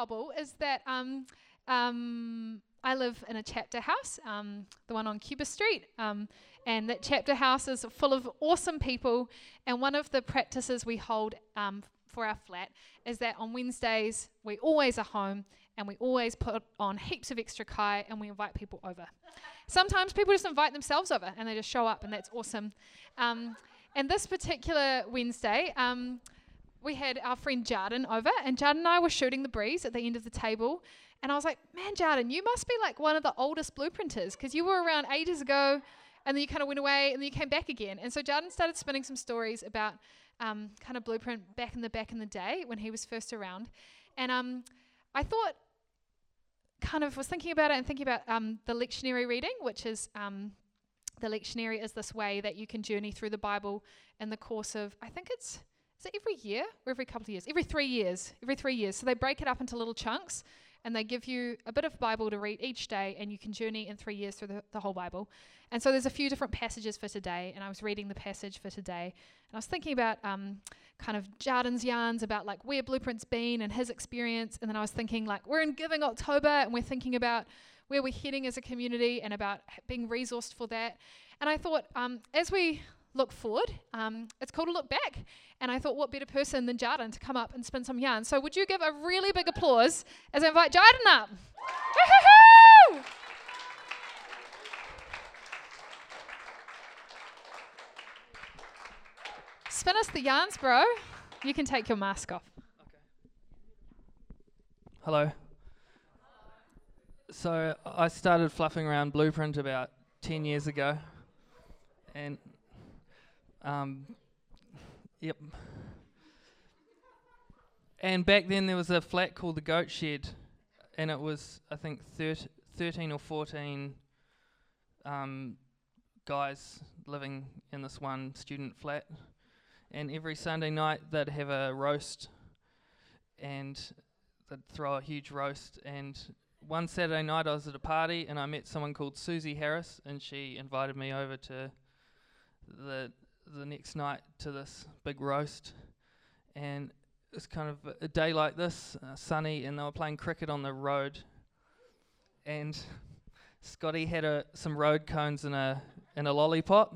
cobble is that um, um, I live in a chapter house, um, the one on Cuba Street, um, and that chapter house is full of awesome people. And one of the practices we hold um, for our flat is that on Wednesdays we always are home and we always put on heaps of extra kai and we invite people over. Sometimes people just invite themselves over and they just show up, and that's awesome. Um, and this particular Wednesday, we had our friend Jarden over, and Jarden and I were shooting the breeze at the end of the table. And I was like, man, Jarden, you must be like one of the oldest blueprinters because you were around ages ago and then you kind of went away and then you came back again. And so Jarden started spinning some stories about um, kind of blueprint back in the back in the day when he was first around. And um, I thought, kind of was thinking about it and thinking about um, the lectionary reading, which is um, the lectionary is this way that you can journey through the Bible in the course of, I think it's it every year or every couple of years? Every three years. Every three years. So they break it up into little chunks and they give you a bit of Bible to read each day, and you can journey in three years through the, the whole Bible. And so there's a few different passages for today, and I was reading the passage for today, and I was thinking about um, kind of Jarden's yarns about like where Blueprint's been and his experience, and then I was thinking like we're in Giving October, and we're thinking about where we're heading as a community and about being resourced for that. And I thought um, as we look forward. Um, it's cool to look back. And I thought, what better person than Jarden to come up and spin some yarn? So, would you give a really big applause as I invite Jarden up? Spin us the yarns, bro. You can take your mask off. Hello. So, I started fluffing around Blueprint about 10 years ago. And um, yep. And back then there was a flat called the Goat Shed, and it was I think thir- thirteen or fourteen um, guys living in this one student flat. And every Sunday night they'd have a roast, and they'd throw a huge roast. And one Saturday night I was at a party and I met someone called Susie Harris, and she invited me over to the the next night to this big roast, and it's kind of a day like this, uh, sunny, and they were playing cricket on the road, and Scotty had a, some road cones and a and a lollipop,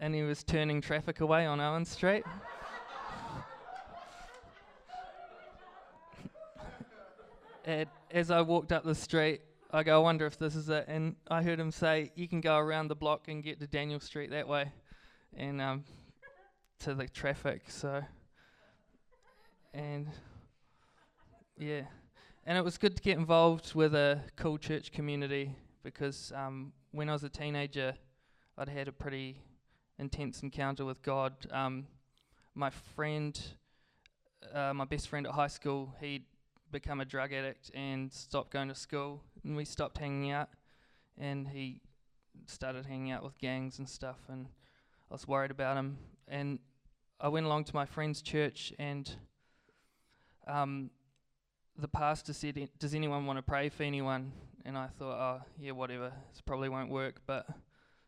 and he was turning traffic away on Owen Street. and as I walked up the street, I go, I wonder if this is it. And I heard him say, You can go around the block and get to Daniell Street that way and um, to the traffic. So, and yeah, and it was good to get involved with a cool church community because um, when I was a teenager, I'd had a pretty intense encounter with God. Um, my friend, uh, my best friend at high school, he'd become a drug addict and stopped going to school, and we stopped hanging out, and he started hanging out with gangs and stuff, and I was worried about him, and I went along to my friend's church, and um, the pastor said, "Does anyone want to pray for anyone?" And I thought, "Oh, yeah, whatever. This probably won't work." But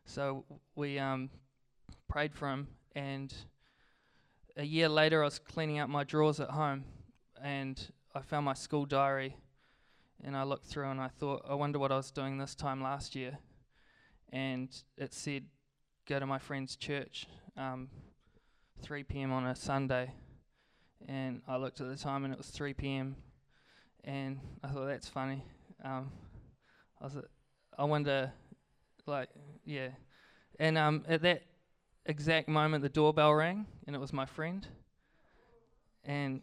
so we um, prayed for him, and a year later, I was cleaning out my drawers at home, and I found my school diary, and I looked through, and I thought, "I wonder what I was doing this time last year." And it said go to my friend's church, um, 3 p.m. on a Sunday, and I looked at the time and it was 3 p.m. and I thought that's funny. Um, I was, I wonder, like, yeah, and um, at that exact moment the doorbell rang and it was my friend, and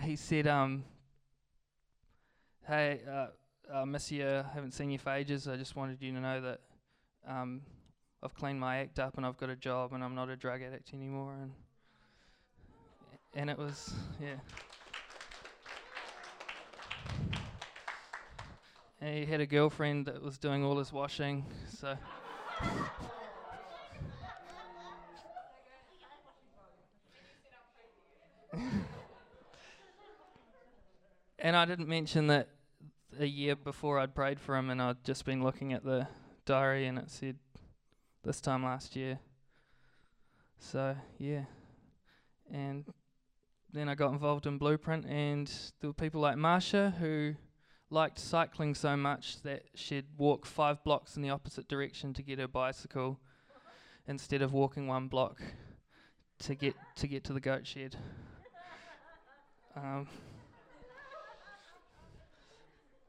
he said, um, "Hey, uh, I miss you. I haven't seen you for ages. I just wanted you to know that." Um, I've cleaned my act up and I've got a job and I'm not a drug addict anymore and and it was yeah. And he had a girlfriend that was doing all his washing, so and I didn't mention that a year before I'd prayed for him and I'd just been looking at the diary and it said this time last year. So, yeah. And then I got involved in Blueprint, and there were people like Marsha who liked cycling so much that she'd walk five blocks in the opposite direction to get her bicycle instead of walking one block to get to get to the goat shed. Um,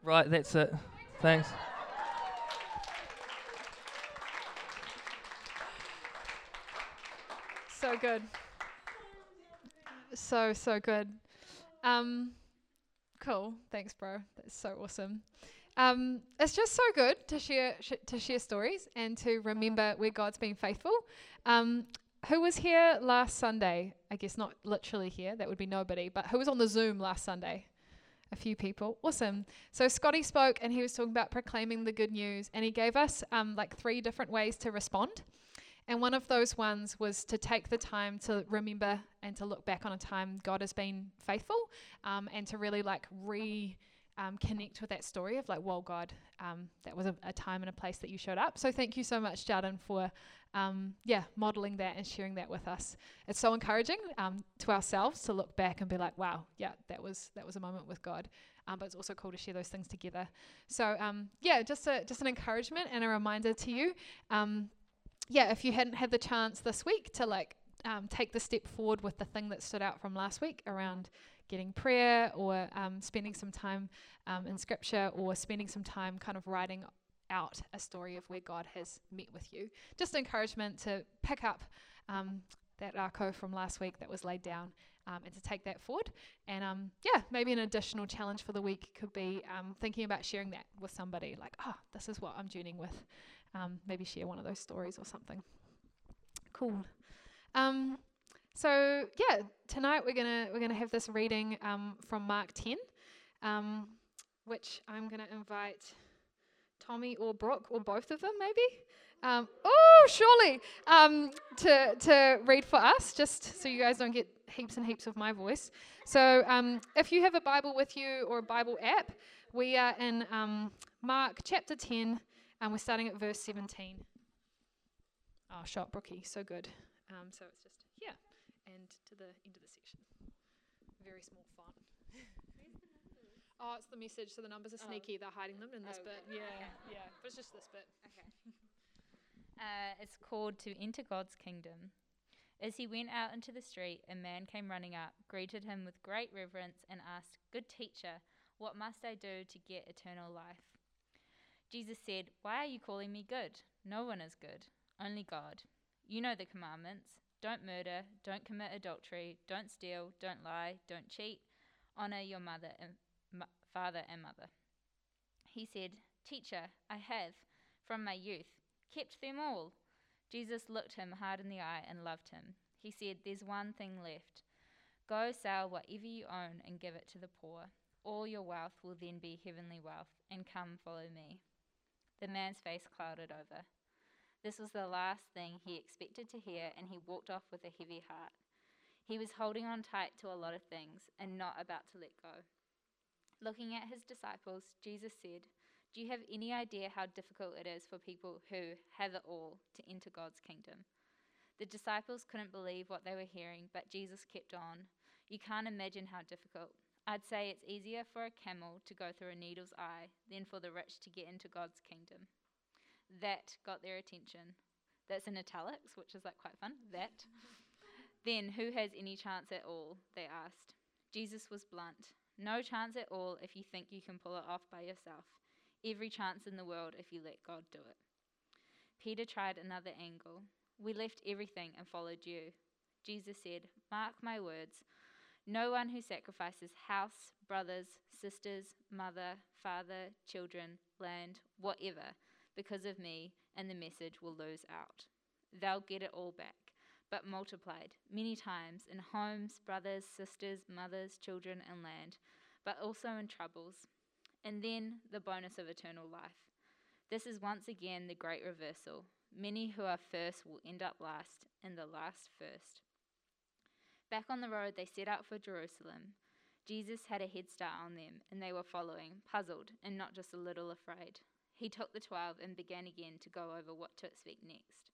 right, that's it. Thanks. So good. So so good. Um, cool. Thanks, bro. That's so awesome. Um, it's just so good to share sh- to share stories and to remember where God's been faithful. Um, who was here last Sunday? I guess not literally here. That would be nobody. But who was on the Zoom last Sunday? A few people. Awesome. So Scotty spoke and he was talking about proclaiming the good news, and he gave us um, like three different ways to respond. And one of those ones was to take the time to remember and to look back on a time God has been faithful um, and to really like re um, connect with that story of like, whoa, God, um, that was a, a, time and a place that you showed up. So thank you so much, Jarden, for um, yeah, modeling that and sharing that with us. It's so encouraging um, to ourselves to look back and be like, wow, yeah, that was that was a moment with God. Um, but it's also cool to share those things together. So um, yeah, just a, just an encouragement and a reminder to you yeah, if you hadn't had the chance this week to like um, take the step forward with the thing that stood out from last week around getting prayer or um, spending some time um, in scripture or spending some time kind of writing out a story of where God has met with you. Just encouragement to pick up um, that arco from last week that was laid down um, and to take that forward. And um, yeah, maybe an additional challenge for the week could be thinking about sharing that with somebody like, oh, this is what I'm journeying with um, maybe share one of those stories or something. Cool. Um, so yeah, tonight we're gonna we're gonna have this reading um, from Mark 10, um, which I'm gonna invite Tommy or Brooke or both of them maybe. Um, oh, surely um, to to read for us, just so you guys don't get heaps and heaps of my voice. So if you have a Bible with you or a Bible app, we are in Mark chapter 10 and we're starting at verse 17. Oh, shot Brookie, so good. Um, so it's just here and to the end of the section. Very small font. oh, it's the message, so the numbers are oh. sneaky. They're hiding them in this oh, bit. Yeah, yeah. But it's just this bit. Okay. Uh, it's called To Enter God's Kingdom. As he went out into the street, a man came running up, greeted him with great reverence, and asked, Good teacher, what must I do to get eternal life? Jesus said, Why are you calling me good? No one is good, only God. You know the commandments don't murder, don't commit adultery, don't steal, don't lie, don't cheat, honor your mother and m- father and mother. He said, Teacher, I have, from my youth, kept them all. Jesus looked him hard in the eye and loved him. He said, There's one thing left. Go sell whatever you own and give it to the poor. All your wealth will then be heavenly wealth, and come follow me. The man's face clouded over. This was the last thing he expected to hear, and he walked off with a heavy heart. He was holding on tight to a lot of things and not about to let go. Looking at his disciples, Jesus said, Do you have any idea how difficult it is for people who have it all to enter God's kingdom? The disciples couldn't believe what they were hearing, but Jesus kept on. You can't imagine how difficult. I'd say it's easier for a camel to go through a needle's eye than for the rich to get into God's kingdom. That got their attention. That's in italics, which is like quite fun. That. then who has any chance at all? They asked. Jesus was blunt. No chance at all if you think you can pull it off by yourself. Every chance in the world if you let God do it. Peter tried another angle. We left everything and followed you. Jesus said, Mark my words. No one who sacrifices house, brothers, sisters, mother, father, children, land, whatever, because of me and the message will lose out. They'll get it all back, but multiplied many times in homes, brothers, sisters, mothers, children, and land, but also in troubles. And then the bonus of eternal life. This is once again the great reversal. Many who are first will end up last, and the last first. Back on the road, they set out for Jerusalem. Jesus had a head start on them, and they were following, puzzled and not just a little afraid. He took the twelve and began again to go over what to expect next.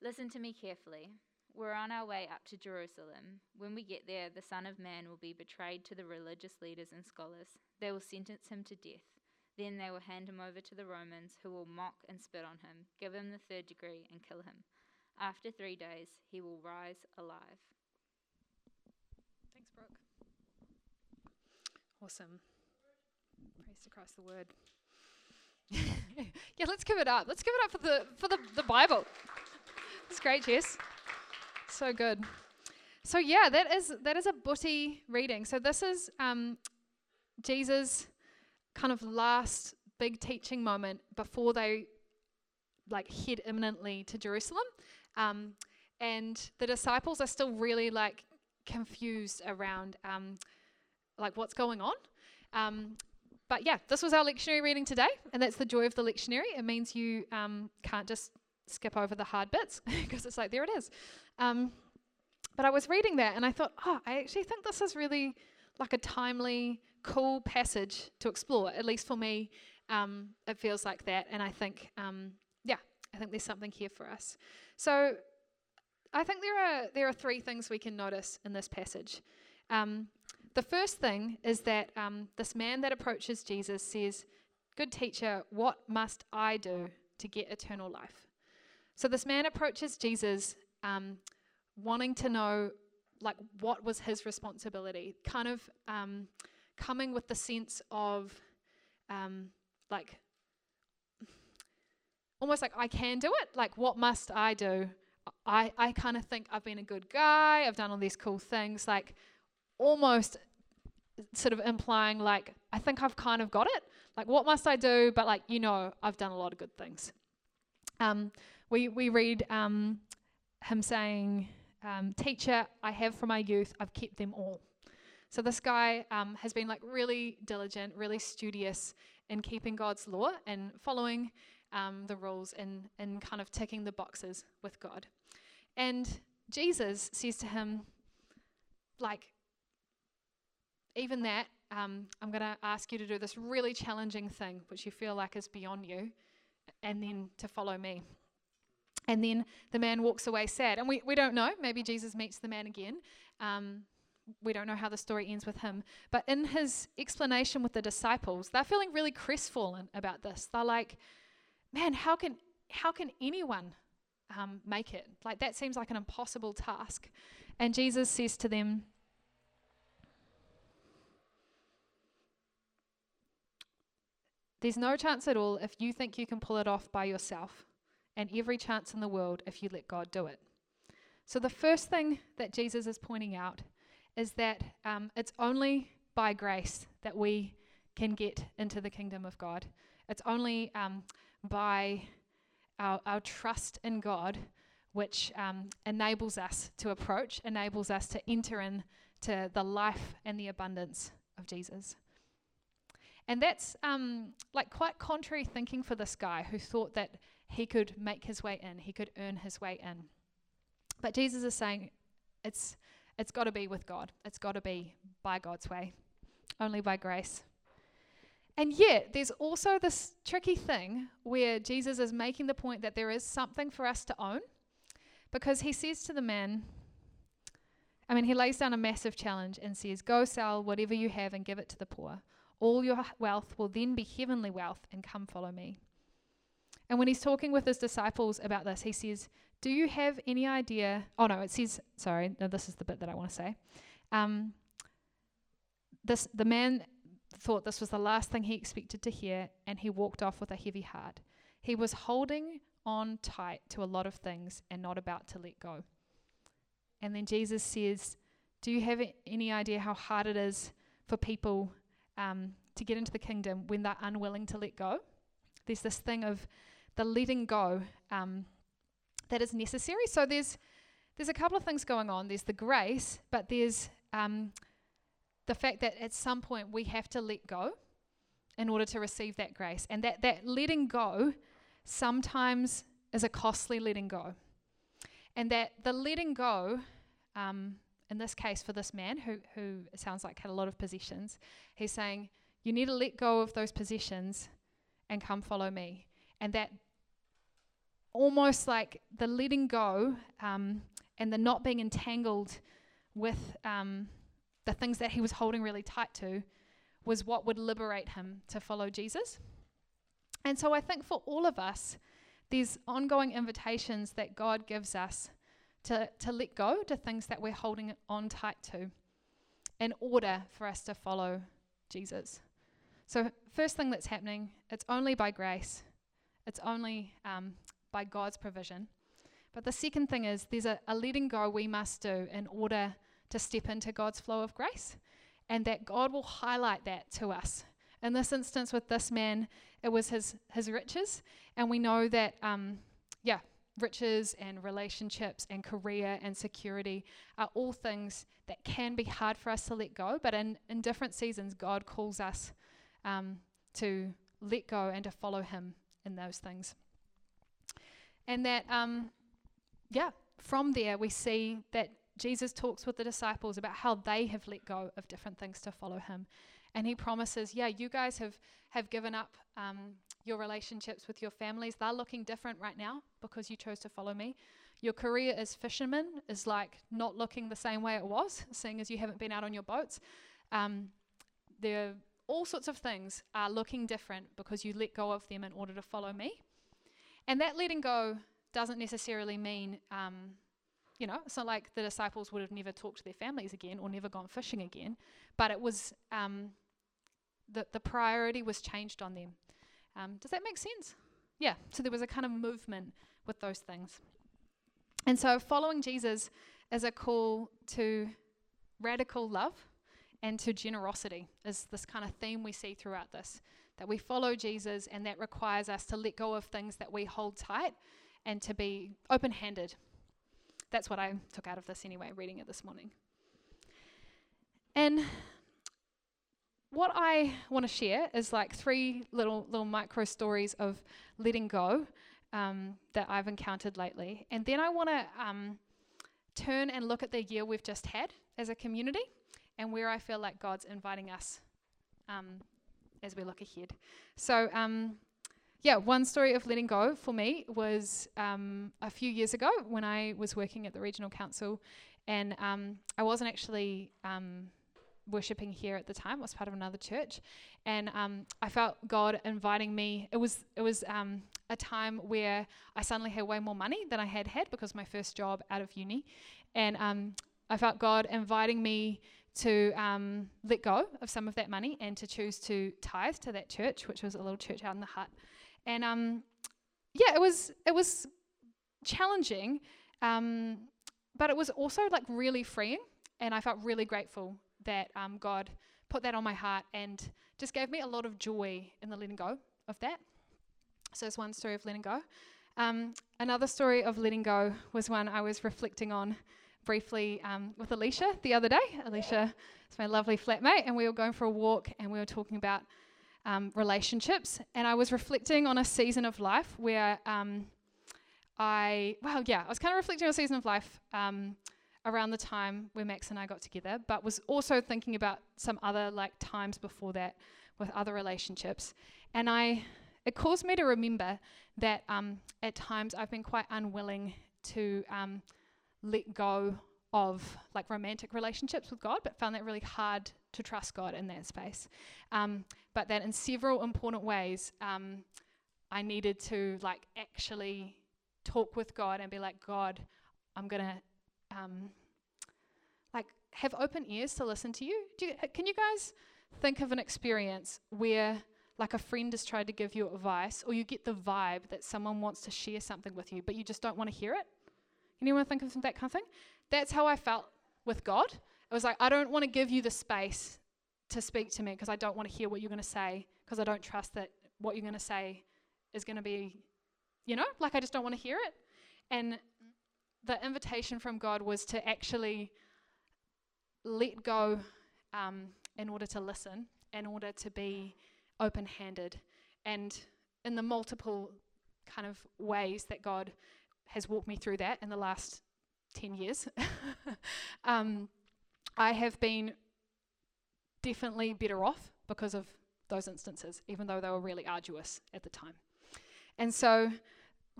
Listen to me carefully. We're on our way up to Jerusalem. When we get there, the Son of Man will be betrayed to the religious leaders and scholars. They will sentence him to death. Then they will hand him over to the Romans, who will mock and spit on him, give him the third degree, and kill him. After three days, he will rise alive. Thanks, Brooke. Awesome. Praise to Christ the word. yeah, let's give it up. Let's give it up for the for the, the Bible. It's great, Jess. So good. So yeah, that is that is a butty reading. So this is um, Jesus' kind of last big teaching moment before they like head imminently to Jerusalem. Um, and the disciples are still really like confused around um, like what's going on. Um, but yeah, this was our lectionary reading today, and that's the joy of the lectionary. It means you um, can't just skip over the hard bits because it's like there it is. Um, but I was reading that and I thought, oh, I actually think this is really like a timely, cool passage to explore. At least for me, um, it feels like that. And I think, um, yeah, I think there's something here for us. So I think there are there are three things we can notice in this passage. Um, the first thing is that um, this man that approaches Jesus says, "Good teacher, what must I do to get eternal life?" So this man approaches Jesus, um, wanting to know, like, what was his responsibility, kind of um, coming with the sense of, um, like, almost like I can do it. Like, what must I do? I, I kind of think I've been a good guy. I've done all these cool things. Like, almost sort of implying, like, I think I've kind of got it. Like, what must I do? But, like, you know, I've done a lot of good things. Um, we, we read um, him saying, um, Teacher, I have from my youth, I've kept them all. So this guy um, has been like really diligent, really studious in keeping God's law and following um, the rules and, and kind of ticking the boxes with God. And Jesus says to him, like, even that, um, I'm going to ask you to do this really challenging thing, which you feel like is beyond you, and then to follow me. And then the man walks away sad. And we, we don't know. Maybe Jesus meets the man again. Um, we don't know how the story ends with him. But in his explanation with the disciples, they're feeling really crestfallen about this. They're like, man, how can, how can anyone um, make it? Like, that seems like an impossible task. And Jesus says to them, There's no chance at all if you think you can pull it off by yourself and every chance in the world if you let God do it. So, the first thing that Jesus is pointing out is that um, it's only by grace that we can get into the kingdom of God. It's only um, by our, our, trust in God which um, enables us to approach, enables us to enter into the life and the abundance of Jesus. And that's um, like quite contrary thinking for this guy who thought that he could make his way in, he could earn his way in. But Jesus is saying it's it's got to be with God. It's got to be by God's way, only by grace. And yet, there's also this tricky thing where Jesus is making the point that there is something for us to own because he says to the man, I mean, he lays down a massive challenge and says, Go sell whatever you have and give it to the poor. All your wealth will then be heavenly wealth, and come follow me. And when he's talking with his disciples about this, he says, Do you have any idea? Oh, no, it says, sorry, no, this is the bit that I want to say. Um, this, the man thought this was the last thing he expected to hear, and he walked off with a heavy heart. He was holding on tight to a lot of things and not about to let go. And then Jesus says, Do you have any idea how hard it is for people um, to get into the kingdom when they're unwilling to let go? There's this thing of the letting go um, that is necessary. So there's there's a couple of things going on. There's the grace, but there's um, the fact that at some point we have to let go in order to receive that grace, and that that letting go sometimes is a costly letting go, and that the letting go. Um, in this case, for this man who, who sounds like had a lot of possessions, he's saying, You need to let go of those possessions and come follow me and that almost like the letting go um, and the not being entangled with um, the things that he was holding really tight to was what would liberate him to follow Jesus. And so I think for all of us, these ongoing invitations that God gives us to, to let go to things that we're holding on tight to in order for us to follow Jesus. So, first thing that's happening, it's only by grace, it's only um, by God's provision. But the second thing is there's a, a letting go we must do in order to step into God's flow of grace, and that God will highlight that to us. In this instance, with this man, it was his his riches, and we know that, um, yeah, riches and relationships and career and security are all things that can be hard for us to let go. But in in different seasons, God calls us um, to let go and to follow Him in those things. And that, um, yeah, from there we see that Jesus talks with the disciples about how they have let go of different things to follow Him. And He promises, yeah, you guys have, have given up um, your relationships with your families. They're looking different right now because you chose to follow me. Your career as fishermen is like not looking the same way it was, seeing as you haven't been out on your boats. Um, there all sorts of things are looking different because you let go of them in order to follow me. And that letting go doesn't necessarily mean, um, you know, it's not like the disciples would have never talked to their families again or never gone fishing again, but it was um, the, the priority was changed on them. Um, does that make sense? Yeah, so there was a kind of movement with those things. And so following Jesus is a call to radical love and to generosity is this kind of theme we see throughout this that we follow Jesus and that requires us to let go of things that we hold tight and to be open-handed. That's what I took out of this anyway reading it this morning. And what I want to share is like three little little micro stories of letting go um, that I've encountered lately, and then I want to um, turn and look at the year we've just had as a community and where I feel like God's inviting us um, as we look ahead. So, um, yeah, one story of letting go for me was um, a few years ago when I was working at the regional council, and um, I wasn't actually worshipping here at the time. I was part of another church, and um, I felt God inviting me. It was it was um, a time where I suddenly had way more money than I had had because my first job out of uni, and um, I felt God inviting me to um, let go of some of that money and to choose to tithe to that church, which was a little church out in the Hutt. And um, yeah, it was it was challenging, um, but it was also like really freeing, and I felt really grateful that um, God put that on my heart and just gave me a lot of joy in the letting go of that. So it's one story of letting go. Um, another story of letting go was one I was reflecting on briefly um, with Alicia the other day. Alicia is my lovely flatmate, and we were going for a walk and we were talking about um, relationships. And I was reflecting on a season of life where um, I, well, yeah, I was kind of reflecting on a season of life um, around the time where Max and I got together, but was also thinking about some other like times before that with other relationships. And I, it caused me to remember that um, at times I've been quite unwilling to um, let go of like romantic relationships with God, but found that really hard to trust God in that space. Um, but that in several important ways, um, I needed to like actually talk with God and be like, God, I'm gonna um, like have open ears to listen to you. you. Can you guys think of an experience where like a friend has tried to give you advice, or you get the vibe that someone wants to share something with you, but you just don't want to hear it? Anyone think of that kind of thing? That's how I felt with God. It was like, I don't want to give you the space to speak to me because I don't want to hear what you're going to say because I don't trust that what you're going to say is going to be, you know, like I just don't want to hear it. And the invitation from God was to actually let go um, in order to listen, in order to be open handed. And in the multiple kind of ways that God has walked me through that in the last 10 years. um, I have been definitely better off because of those instances, even though they were really arduous at the time. And so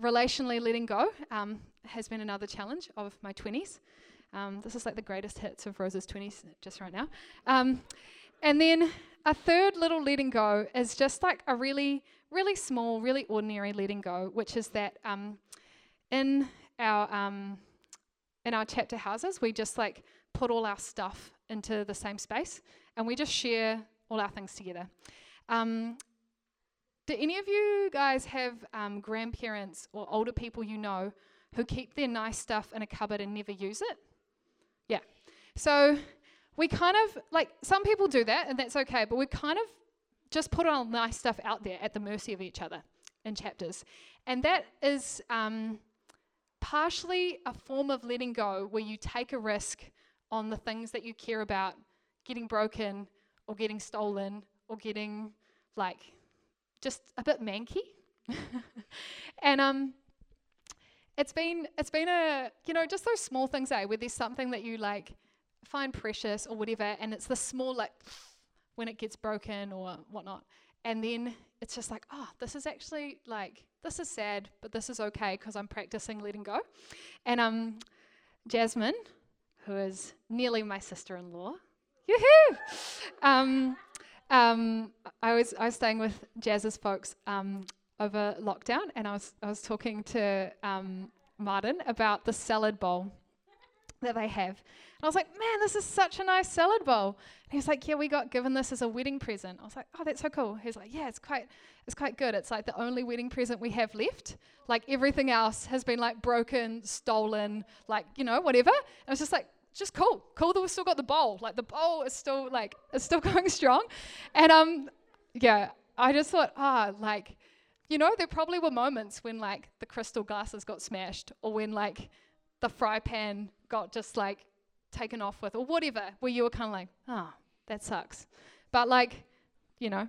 relationally letting go um, has been another challenge of my 20s. Um, this is like the greatest hits of Rose's 20s just right now. Um, and then a third little letting go is just like a really, really small, really ordinary letting go, which is that um, in our um, in our chapter houses, we just like put all our stuff into the same space and we just share all our things together. Um, do any of you guys have um, grandparents or older people you know who keep their nice stuff in a cupboard and never use it? Yeah. So we kind of like some people do that and that's okay, but we kind of just put our nice stuff out there at the mercy of each other in chapters. And that is um, partially a form of letting go where you take a risk on the things that you care about getting broken or getting stolen or getting like just a bit manky. and um it's been it's been a you know just those small things eh? Where there's something that you like find precious or whatever and it's the small like when it gets broken or whatnot. And then it's just like oh this is actually like this is sad but this is okay because i'm practicing letting go. And um jasmine who is nearly my sister-in-law yoo-hoo um, um, I was I was staying with Jazz's folks um, over lockdown, and I was I was talking to um, Martin about the salad bowl that they have. And I was like, man, this is such a nice salad bowl. And he was like, yeah, we got given this as a wedding present. I was like, oh, that's so cool. He's like, yeah, it's quite, it's quite good. It's like the only wedding present we have left. Like everything else has been like broken, stolen, like you know, whatever. And I was just like, just cool. Cool that we've still got the bowl. Like the bowl is still like it's still going strong. And um yeah, I just thought, ah, like, you know, there probably were moments when like the crystal glasses got smashed or when like the fry pan got just like taken off with or whatever, where you were kind of like, oh, that sucks. But like, you know,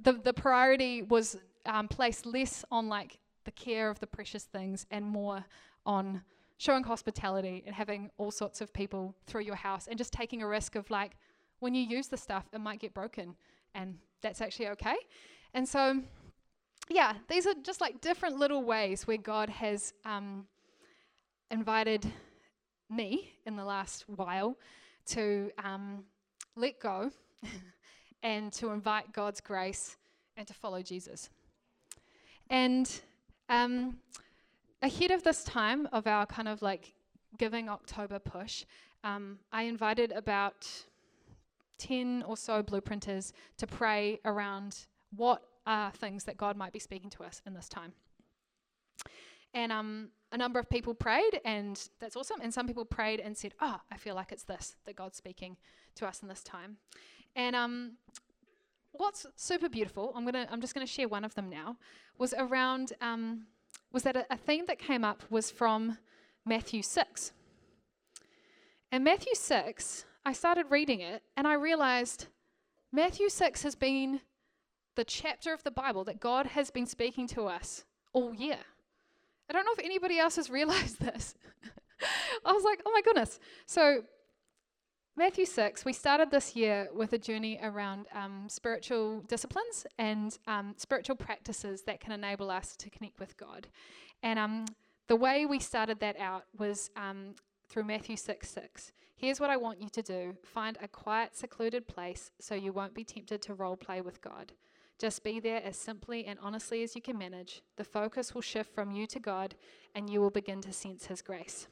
the the priority was um, placed less on like the care of the precious things and more on showing hospitality and having all sorts of people through your house and just taking a risk of like when you use the stuff it might get broken and that's actually okay. And so yeah these are just like different little ways where god has um, invited me in the last while to um, let go and to invite god's grace and to follow jesus. And um, ahead of this time of our kind of like Giving October push, um, I invited about 10 or so blueprinters to pray around what are things that God might be speaking to us in this time. And um, a number of people prayed, and that's awesome. And some people prayed and said, Oh, I feel like it's this that God's speaking to us in this time. And um, what's super beautiful, I'm gonna, I'm just gonna share one of them now, was around um, was that a, a theme that came up was from Matthew 6. And Matthew 6, I started reading it and I realized Matthew 6 has been the chapter of the Bible that God has been speaking to us all year. I don't know if anybody else has realized this. I was like, oh my goodness. So Matthew 6, we started this year with a journey around um, spiritual disciplines and um, spiritual practices that can enable us to connect with God. And um, the way we started that out was um, through Matthew 6 6. Here's what I want you to do find a quiet, secluded place so you won't be tempted to role play with God. Just be there as simply and honestly as you can manage. The focus will shift from you to God, and you will begin to sense His grace.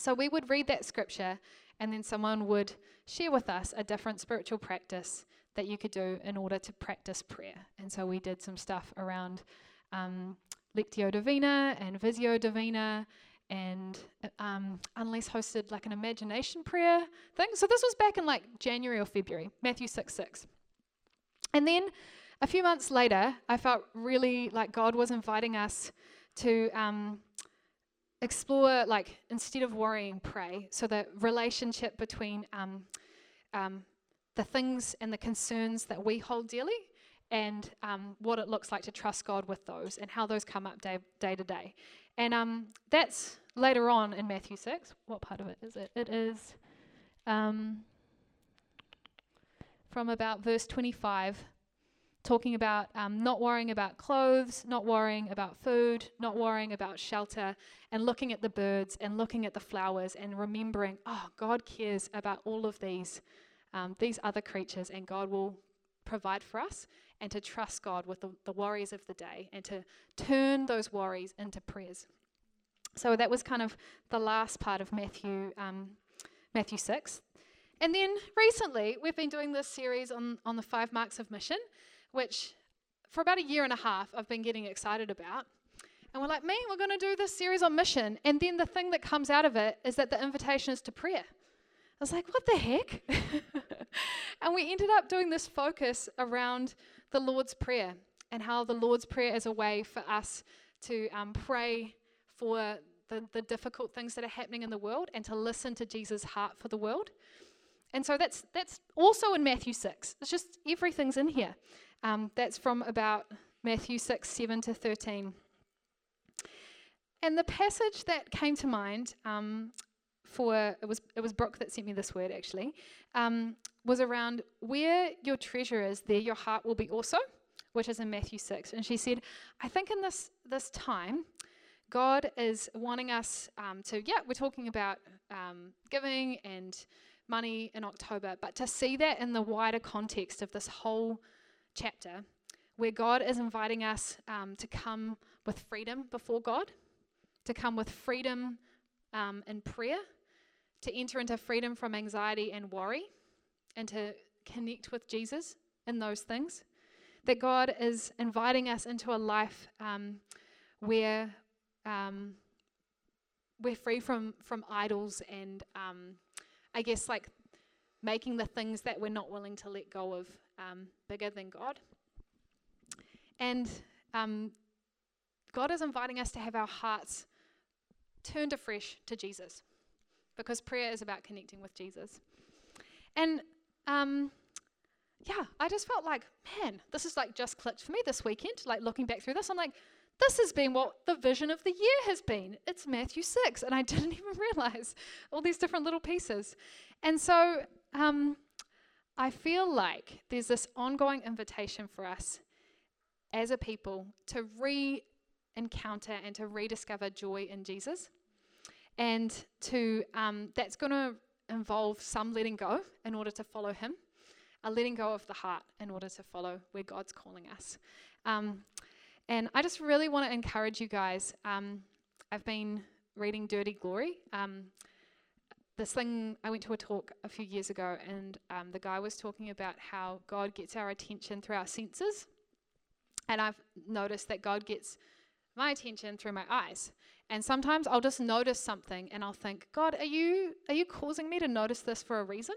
So we would read that scripture and then someone would share with us a different spiritual practice that you could do in order to practice prayer. And so we did some stuff around um, Lectio Divina and Visio Divina, and um, Unless hosted like an imagination prayer thing. So this was back in like January or February, Matthew 6 6. And then a few months later, I felt really like God was inviting us to um, explore like instead of worrying pray. So the relationship between um, um, the things and the concerns that we hold dearly and um, what it looks like to trust god with those and how those come up day, day to day. And um, that's later on in matthew 6 what part of it is it? It is um, from about verse 25 talking about um, not worrying about clothes, not worrying about food, not worrying about shelter, and looking at the birds and looking at the flowers and remembering, oh, God cares about all of these, um, these other creatures, and God will provide for us, and to trust God with the, the worries of the day, and to turn those worries into prayers. So that was kind of the last part of Matthew, um, Matthew 6. And then recently, we've been doing this series on, on the five marks of mission, which for about a year and a half I've been getting excited about. And we're like, me, we're going to do this series on mission. And then the thing that comes out of it is that the invitation is to prayer. I was like, what the heck? and we ended up doing this focus around the Lord's Prayer and how the Lord's Prayer is a way for us to um, pray for the, the difficult things that are happening in the world and to listen to Jesus' heart for the world. And so that's that's also in Matthew 6. It's just everything's in here. Um, that's from about Matthew 6, 7 to 13. And the passage that came to mind um, for it was it was Brooke that sent me this word actually um, was around where your treasure is, there your heart will be also, which is in Matthew six. And she said, I think in this this time, God is wanting us um, to yeah, we're talking about um, giving and money in October, but to see that in the wider context of this whole chapter, where God is inviting us um, to come with freedom before God, to come with freedom um, in prayer, to enter into freedom from anxiety and worry, and to connect with Jesus in those things. That God is inviting us into a life um, where um, we're free from from idols and um, I guess like making the things that we're not willing to let go of um, bigger than God. And um, God is inviting us to have our hearts turned afresh to Jesus because prayer is about connecting with Jesus. And um, yeah, I just felt like, man, this is like just clicked for me this weekend. Like looking back through this, I'm like, this has been what the vision of the year has been. It's Matthew 6, and I didn't even realize all these different little pieces. And so um, I feel like there's this ongoing invitation for us as a people to re encounter and to rediscover joy in Jesus. And to um, that's going to involve some letting go in order to follow Him, a letting go of the heart in order to follow where God's calling us. Um, and I just really want to encourage you guys. Um, I've been reading Dirty Glory. Um, this thing, I went to a talk a few years ago, and um, the guy was talking about how God gets our attention through our senses. And I've noticed that God gets my attention through my eyes. And sometimes I'll just notice something and I'll think, God, are you are you causing me to notice this for a reason?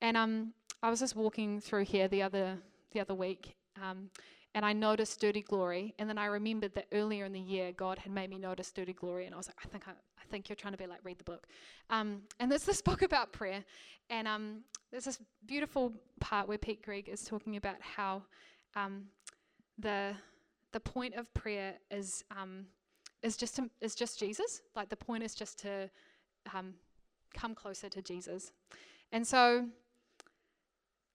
And um, I was just walking through here the other the other week, um, and I noticed Dirty Glory, and then I remembered that earlier in the year God had made me notice Dirty Glory, and I was like, I think I, I think you're trying to be like read the book. Um, and there's this book about prayer, and um, there's this beautiful part where Pete Greig is talking about how um, the the point of prayer is um, is just to, is just Jesus. Like the point is just to um, come closer to Jesus, and so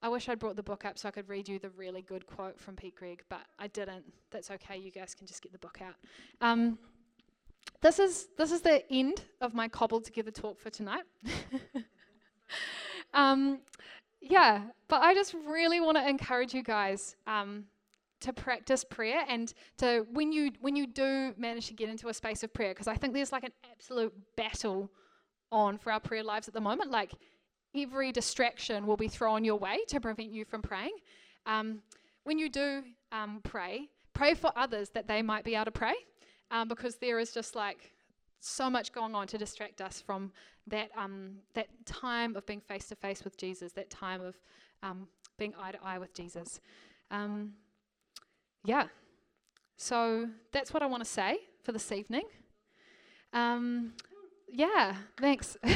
I wish I'd brought the book up so I could read you the really good quote from Pete Greig, but I didn't. That's okay. You guys can just get the book out. Um, this is this is the end of my cobbled together talk for tonight. um, yeah, but I just really want to encourage you guys um, to practice prayer and to when you when you do manage to get into a space of prayer, because I think there's like an absolute battle on for our prayer lives at the moment. Like every distraction will be thrown your way to prevent you from praying. Um, when you do um, pray, pray for others that they might be able to pray um, because there is just like so much going on to distract us from that, um, that time of being face to face with Jesus, that time of um, being eye to eye with Jesus. Um, yeah. So that's what I want to say for this evening. Um, yeah, thanks.